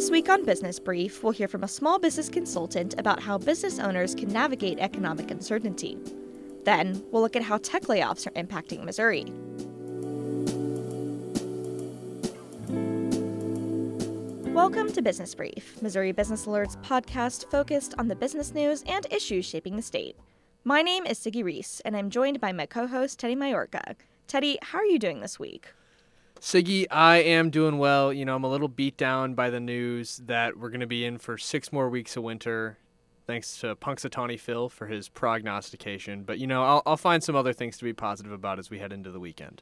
This week on Business Brief, we'll hear from a small business consultant about how business owners can navigate economic uncertainty. Then, we'll look at how tech layoffs are impacting Missouri. Welcome to Business Brief, Missouri Business Alert's podcast focused on the business news and issues shaping the state. My name is Siggy Reese, and I'm joined by my co host, Teddy Majorca. Teddy, how are you doing this week? Siggy, I am doing well. You know, I'm a little beat down by the news that we're going to be in for six more weeks of winter. Thanks to Punxsutawney Phil for his prognostication. But, you know, I'll, I'll find some other things to be positive about as we head into the weekend.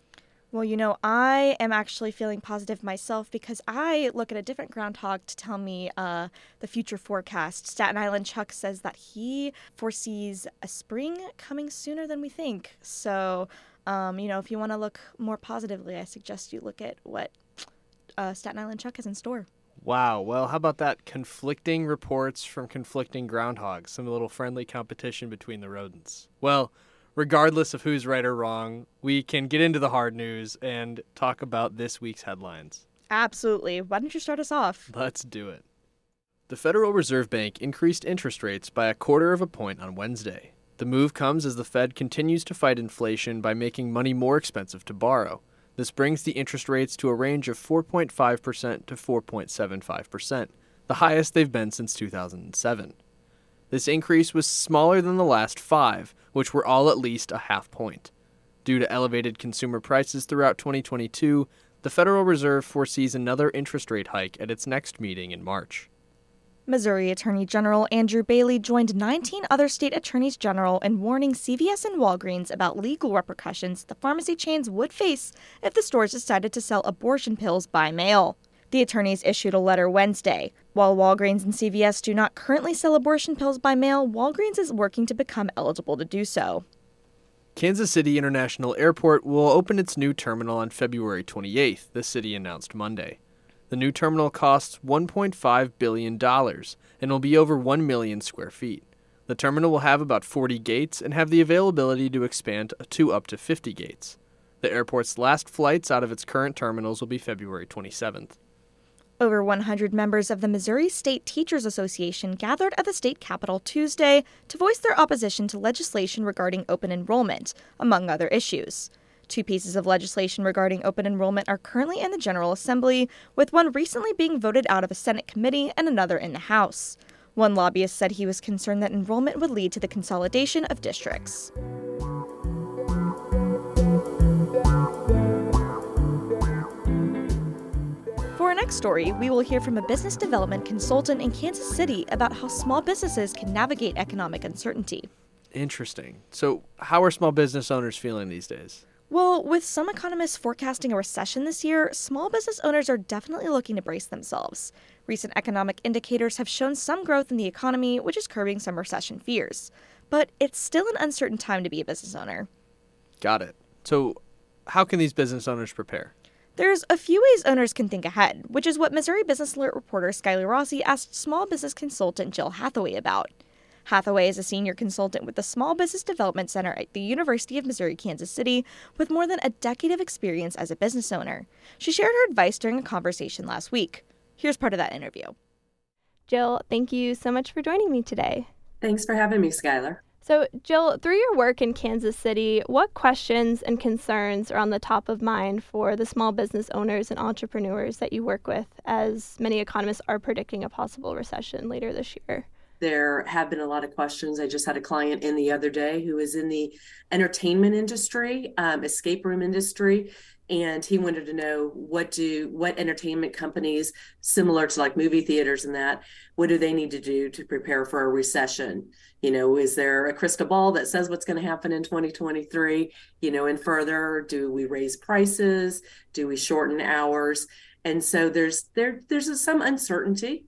Well, you know, I am actually feeling positive myself because I look at a different groundhog to tell me uh, the future forecast. Staten Island Chuck says that he foresees a spring coming sooner than we think. So um, you know, if you want to look more positively, I suggest you look at what uh, Staten Island Chuck has in store. Wow. Well, how about that? Conflicting reports from conflicting groundhogs. Some little friendly competition between the rodents. Well, regardless of who's right or wrong, we can get into the hard news and talk about this week's headlines. Absolutely. Why don't you start us off? Let's do it. The Federal Reserve Bank increased interest rates by a quarter of a point on Wednesday. The move comes as the Fed continues to fight inflation by making money more expensive to borrow. This brings the interest rates to a range of 4.5% to 4.75%, the highest they've been since 2007. This increase was smaller than the last five, which were all at least a half point. Due to elevated consumer prices throughout 2022, the Federal Reserve foresees another interest rate hike at its next meeting in March. Missouri Attorney General Andrew Bailey joined 19 other state attorneys general in warning CVS and Walgreens about legal repercussions the pharmacy chains would face if the stores decided to sell abortion pills by mail. The attorneys issued a letter Wednesday. While Walgreens and CVS do not currently sell abortion pills by mail, Walgreens is working to become eligible to do so. Kansas City International Airport will open its new terminal on February 28th, the city announced Monday. The new terminal costs $1.5 billion and will be over 1 million square feet. The terminal will have about 40 gates and have the availability to expand to up to 50 gates. The airport's last flights out of its current terminals will be February 27th. Over 100 members of the Missouri State Teachers Association gathered at the state capitol Tuesday to voice their opposition to legislation regarding open enrollment, among other issues. Two pieces of legislation regarding open enrollment are currently in the General Assembly, with one recently being voted out of a Senate committee and another in the House. One lobbyist said he was concerned that enrollment would lead to the consolidation of districts. For our next story, we will hear from a business development consultant in Kansas City about how small businesses can navigate economic uncertainty. Interesting. So, how are small business owners feeling these days? Well, with some economists forecasting a recession this year, small business owners are definitely looking to brace themselves. Recent economic indicators have shown some growth in the economy, which is curbing some recession fears. But it's still an uncertain time to be a business owner. Got it. So, how can these business owners prepare? There's a few ways owners can think ahead, which is what Missouri Business Alert reporter Skylar Rossi asked small business consultant Jill Hathaway about. Hathaway is a senior consultant with the Small Business Development Center at the University of Missouri Kansas City with more than a decade of experience as a business owner. She shared her advice during a conversation last week. Here's part of that interview. Jill, thank you so much for joining me today. Thanks for having me, Skylar. So, Jill, through your work in Kansas City, what questions and concerns are on the top of mind for the small business owners and entrepreneurs that you work with, as many economists are predicting a possible recession later this year? There have been a lot of questions. I just had a client in the other day who is in the entertainment industry, um, escape room industry, and he wanted to know what do what entertainment companies similar to like movie theaters and that what do they need to do to prepare for a recession? You know is there a crystal ball that says what's going to happen in 2023 you know and further do we raise prices? Do we shorten hours? And so there's there there's some uncertainty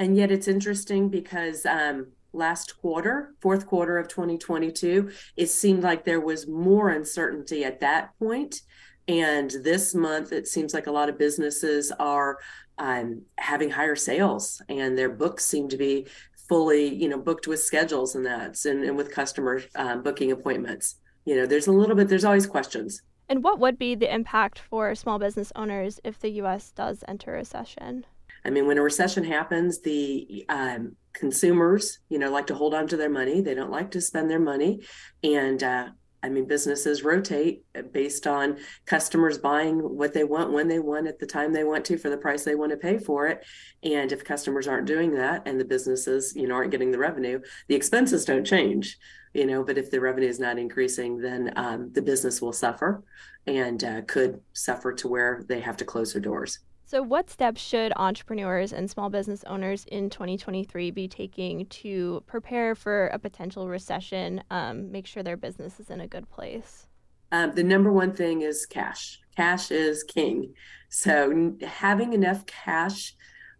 and yet it's interesting because um, last quarter, fourth quarter of 2022, it seemed like there was more uncertainty at that point. And this month, it seems like a lot of businesses are um, having higher sales and their books seem to be fully, you know, booked with schedules and that's and, and with customer um, booking appointments. You know, there's a little bit, there's always questions. And what would be the impact for small business owners if the U.S. does enter a recession? I mean, when a recession happens, the um, consumers, you know, like to hold on to their money. They don't like to spend their money. And uh, I mean, businesses rotate based on customers buying what they want when they want at the time they want to for the price they want to pay for it. And if customers aren't doing that and the businesses, you know, aren't getting the revenue, the expenses don't change, you know. But if the revenue is not increasing, then um, the business will suffer and uh, could suffer to where they have to close their doors. So, what steps should entrepreneurs and small business owners in 2023 be taking to prepare for a potential recession, um, make sure their business is in a good place? Um, the number one thing is cash. Cash is king. So, having enough cash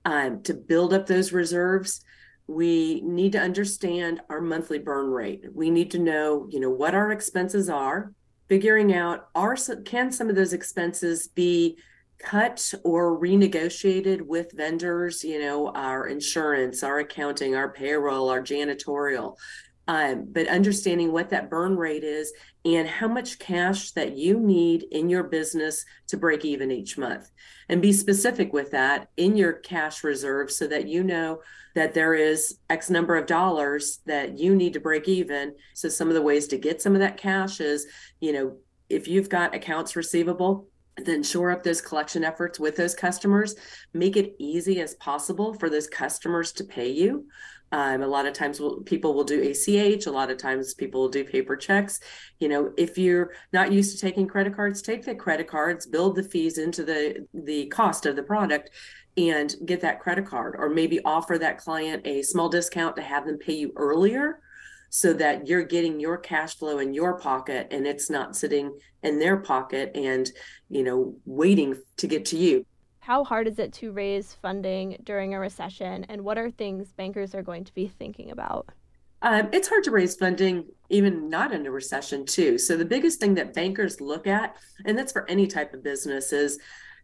um, to build up those reserves, we need to understand our monthly burn rate. We need to know, you know, what our expenses are. Figuring out are can some of those expenses be cut or renegotiated with vendors, you know, our insurance, our accounting, our payroll, our janitorial. Um, but understanding what that burn rate is and how much cash that you need in your business to break even each month. And be specific with that in your cash reserve so that you know that there is X number of dollars that you need to break even. So, some of the ways to get some of that cash is, you know, if you've got accounts receivable, then shore up those collection efforts with those customers. Make it easy as possible for those customers to pay you. Um, a lot of times we'll, people will do ach a lot of times people will do paper checks. You know if you're not used to taking credit cards take the credit cards build the fees into the the cost of the product and get that credit card or maybe offer that client a small discount to have them pay you earlier so that you're getting your cash flow in your pocket and it's not sitting in their pocket and you know waiting to get to you. How hard is it to raise funding during a recession and what are things bankers are going to be thinking about? Um, it's hard to raise funding even not in a recession too. So the biggest thing that bankers look at and that's for any type of business is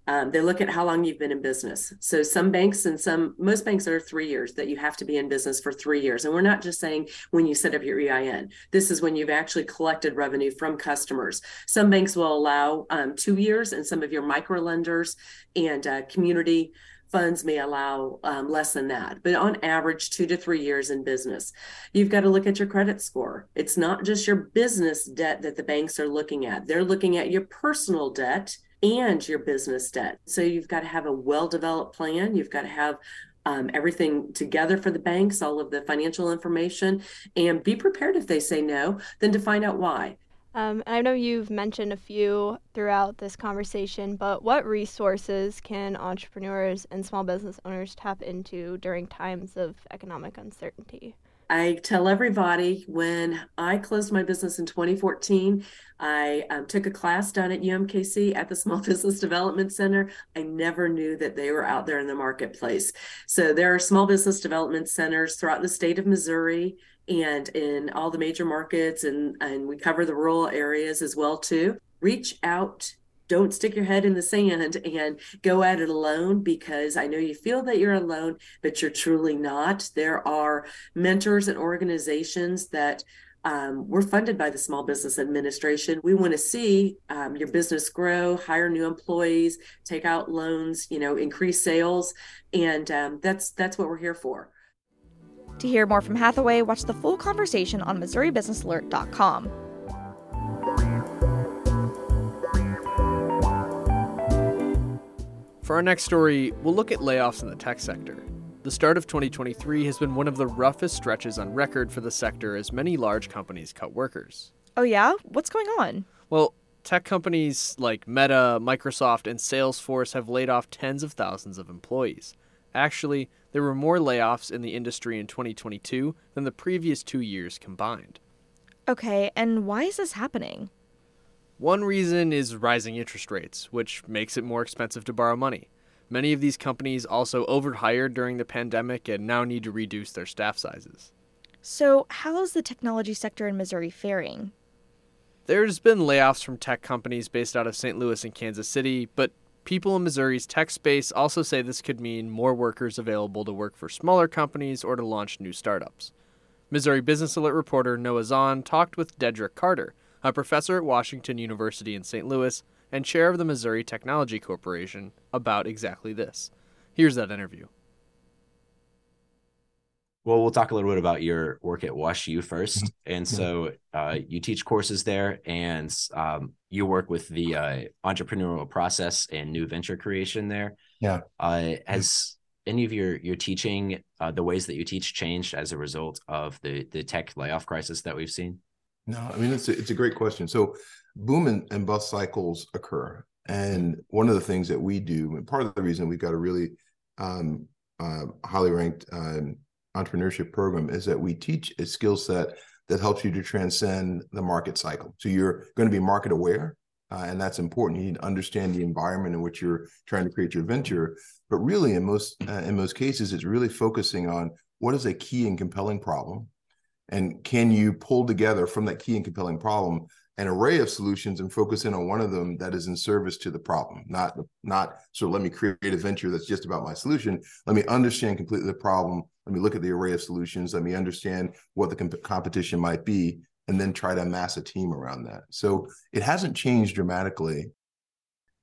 um, they look at how long you've been in business. So some banks and some most banks are three years that you have to be in business for three years. And we're not just saying when you set up your EIN. This is when you've actually collected revenue from customers. Some banks will allow um, two years, and some of your micro lenders and uh, community funds may allow um, less than that, but on average, two to three years in business. You've got to look at your credit score. It's not just your business debt that the banks are looking at, they're looking at your personal debt and your business debt. So you've got to have a well developed plan. You've got to have um, everything together for the banks, all of the financial information, and be prepared if they say no, then to find out why. Um, I know you've mentioned a few throughout this conversation, but what resources can entrepreneurs and small business owners tap into during times of economic uncertainty? I tell everybody when I closed my business in 2014, I um, took a class down at UMKC at the Small Business Development Center. I never knew that they were out there in the marketplace. So there are small business development centers throughout the state of Missouri and in all the major markets, and, and we cover the rural areas as well too. Reach out don't stick your head in the sand and go at it alone because I know you feel that you're alone, but you're truly not. There are mentors and organizations that um, we're funded by the Small Business Administration. We want to see um, your business grow, hire new employees, take out loans, you know, increase sales, and um, that's that's what we're here for. To hear more from Hathaway, watch the full conversation on MissouriBusinessAlert.com. For our next story, we'll look at layoffs in the tech sector. The start of 2023 has been one of the roughest stretches on record for the sector as many large companies cut workers. Oh, yeah? What's going on? Well, tech companies like Meta, Microsoft, and Salesforce have laid off tens of thousands of employees. Actually, there were more layoffs in the industry in 2022 than the previous two years combined. Okay, and why is this happening? One reason is rising interest rates, which makes it more expensive to borrow money. Many of these companies also overhired during the pandemic and now need to reduce their staff sizes. So, how is the technology sector in Missouri faring? There's been layoffs from tech companies based out of St. Louis and Kansas City, but people in Missouri's tech space also say this could mean more workers available to work for smaller companies or to launch new startups. Missouri Business Alert reporter Noah Zahn talked with Dedric Carter, a professor at Washington University in St. Louis and chair of the Missouri Technology Corporation, about exactly this. Here's that interview. Well, we'll talk a little bit about your work at WashU 1st Mm-hmm. And so uh, you teach courses there and um, you work with the uh, entrepreneurial process and new venture creation there. Yeah. Uh, has any of your your teaching, uh, the ways that you teach changed as a result of the, the tech layoff crisis that we've seen? No, I mean, it's a, it's a great question. So boom and, and bust cycles occur. And one of the things that we do, and part of the reason we've got a really um, uh, highly ranked um, entrepreneurship program is that we teach a skill set that helps you to transcend the market cycle. So you're going to be market aware, uh, and that's important. You need to understand the environment in which you're trying to create your venture. But really, in most uh, in most cases, it's really focusing on what is a key and compelling problem, and can you pull together from that key and compelling problem an array of solutions and focus in on one of them that is in service to the problem? Not not so let me create a venture that's just about my solution. Let me understand completely the problem. Let me look at the array of solutions. Let me understand what the comp- competition might be and then try to amass a team around that. So it hasn't changed dramatically.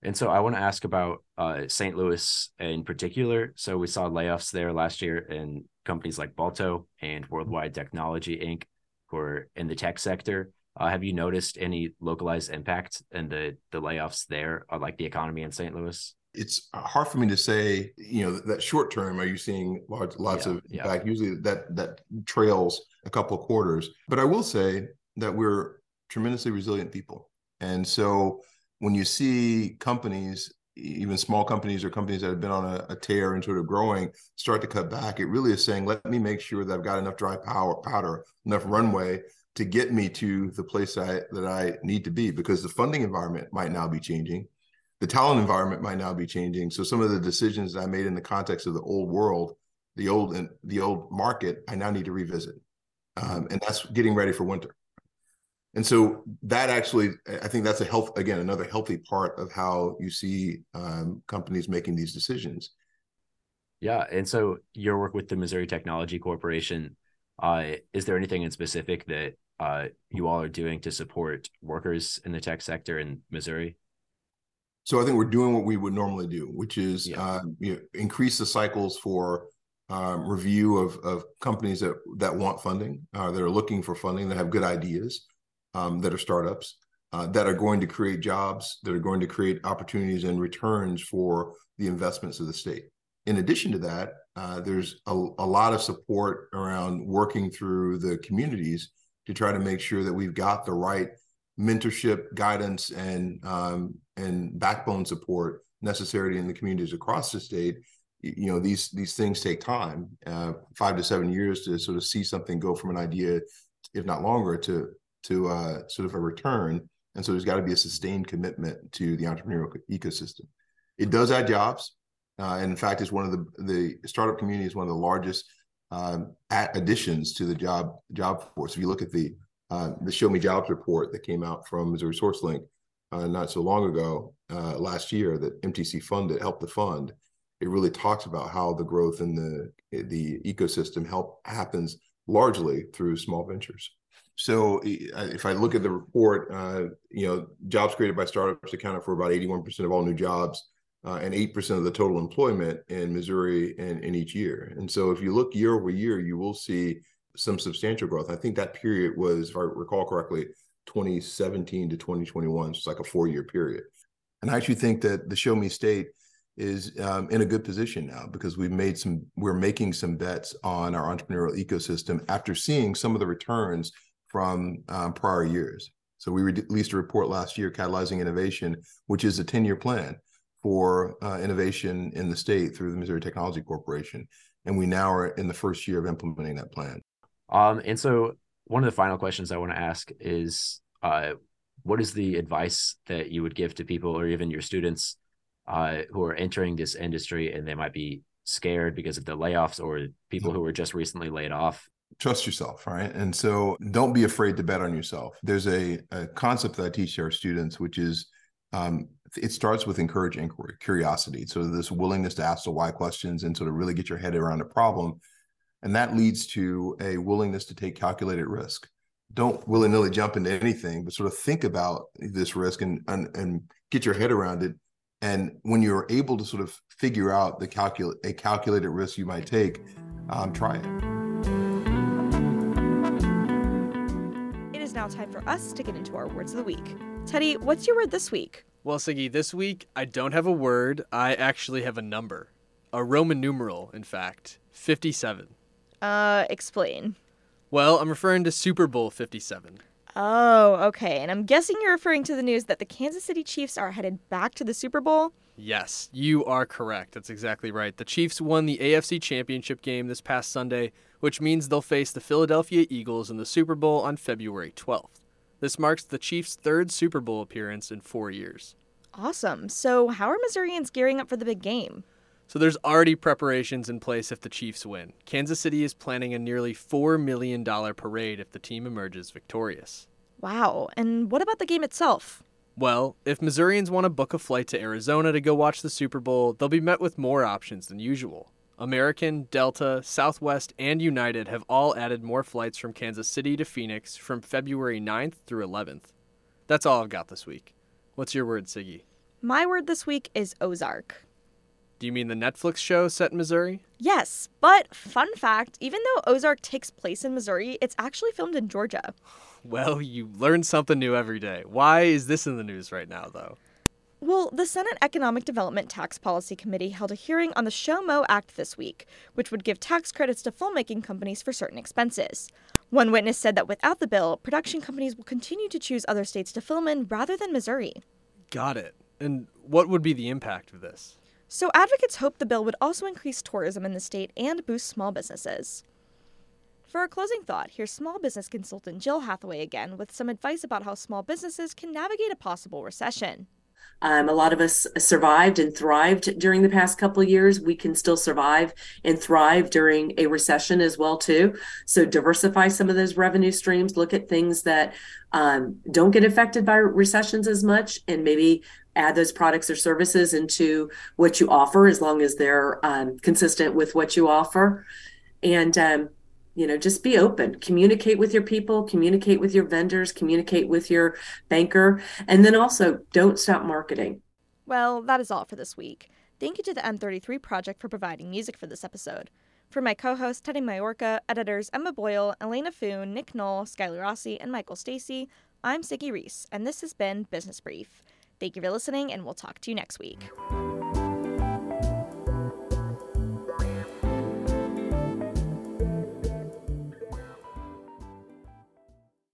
And so I want to ask about uh, St. Louis in particular. So we saw layoffs there last year in companies like Balto and Worldwide Technology Inc., who are in the tech sector. Uh, have you noticed any localized impact in the the layoffs there, or like the economy in St. Louis? it's hard for me to say you know that short term are you seeing large lots Yeah, of yeah. impact usually that that trails a couple of quarters but i will say that we're tremendously resilient people and so when you see companies even small companies or companies that have been on a, a tear and sort of growing start to cut back it really is saying let me make sure that i've got enough dry power powder enough runway to get me to the place I, that i need to be because the funding environment might now be changing the talent environment might now be changing. So some of the decisions that I made in the context of the old world, the old and the old market, I now need to revisit, um, and that's getting ready for winter. And so that actually, I think that's a health again another healthy part of how you see um, companies making these decisions. Yeah, and so your work with the Missouri Technology Corporation, uh, is there anything in specific that uh, you all are doing to support workers in the tech sector in Missouri? So I think we're doing what we would normally do, which is Yeah. uh, you know, increase the cycles for um, review of of companies that that want funding, uh, that are looking for funding, that have good ideas, um, that are startups, uh, that are going to create jobs, that are going to create opportunities and returns for the investments of the state. In addition to that, uh, there's a, a lot of support around working through the communities to try to make sure that we've got the right mentorship, guidance, and um, and backbone support necessary in the communities across the state. You know, these these things take time, uh, five to seven years to sort of see something go from an idea, if not longer, to to uh, sort of a return. And so there's got to be a sustained commitment to the entrepreneurial ecosystem. It does add jobs, uh, and in fact, it's one of the the startup community is one of the largest um, additions to the job job force. If you look at the uh, the Show Me Jobs report that came out from Missouri SourceLink uh, not so long ago, uh, last year, that MTC funded, helped to fund. It really talks about how the growth in the the ecosystem help happens largely through small ventures. So if I look at the report, uh, you know, jobs created by startups accounted for about 81% of all new jobs uh, and 8% of the total employment in Missouri in, in each year. And so if you look year over year, you will see some substantial growth. I think that period was, if I recall correctly, 2017 to 2021. So it's like a four year period. And I actually think that the Show Me State is um, in a good position now because we've made some, we're making some bets on our entrepreneurial ecosystem after seeing some of the returns from um, prior years. So we released a report last year, Catalyzing Innovation, which is a 10 year plan for uh, innovation in the state through the Missouri Technology Corporation. And we now are in the first year of implementing that plan. Um, and so one of the final questions I want to ask is, uh, what is the advice that you would give to people or even your students uh, who are entering this industry and they might be scared because of the layoffs or people who were just recently laid off? Trust yourself right? And so don't be afraid to bet on yourself. There's a, a concept that i teach our students which is um, it starts with encourage inquiry curiosity. So this willingness to ask the why questions and sort of really get your head around a problem. And that leads to a willingness to take calculated risk. Don't willy-nilly jump into anything but sort of think about this risk and and, and get your head around it. And when you're able to sort of figure out the calculate a calculated risk you might take, um, try it. Now time for us to get into our words of the week. Teddy, what's your word this week? Well, Siggy, this week I don't have a word. I actually have a number. A Roman numeral, in fact. 57. Uh, explain. Well, I'm referring to Super Bowl 57. Oh, okay. And I'm guessing you're referring to the news that the Kansas City Chiefs are headed back to the Super Bowl? Yes, you are correct. That's exactly right. The Chiefs won the AFC Championship game this past Sunday, which means they'll face the Philadelphia Eagles in the Super Bowl on February 12th. This marks the Chiefs' third Super Bowl appearance in four years. Awesome. So, how are Missourians gearing up for the big game? So there's already preparations in place if the Chiefs win. Kansas City is planning a nearly $4 million parade if the team emerges victorious. Wow. And what about the game itself? Well, if Missourians want to book a flight to Arizona to go watch the Super Bowl, they'll be met with more options than usual. American, Delta, Southwest, and United have all added more flights from Kansas City to Phoenix from February 9th through 11th. That's all I've got this week. What's your word, Siggy? My word this week is Ozark. Do you mean the Netflix show set in Missouri? Yes, but fun fact even though Ozark takes place in Missouri, it's actually filmed in Georgia. Well, you learn something new every day. Why is this in the news right now, though? Well, the Senate Economic Development Tax Policy Committee held a hearing on the Show Mo Act this week, which would give tax credits to filmmaking companies for certain expenses. One witness said that without the bill, production companies will continue to choose other states to film in rather than Missouri. Got it. And what would be the impact of this? So, advocates hope the bill would also increase tourism in the state and boost small businesses. For our closing thought, here's small business consultant Jill Hathaway again with some advice about how small businesses can navigate a possible recession. Um, a lot of us survived and thrived during the past couple years. We can still survive and thrive during a recession as well too. So diversify some of those revenue streams. Look at things that um, don't get affected by recessions as much, and maybe add those products or services into what you offer as long as they're um, consistent with what you offer. And um, you know just be open. Communicate with your people communicate with your vendors communicate with your banker and then also don't stop marketing. Well that is all for this week. Thank you to the m33 project for providing music for this episode. For my co-host teddy majorca editors emma boyle elena foon nick knoll skylar rossi and michael stacy i'm siggy reese and this has been business brief. Thank you for listening and we'll talk to you next week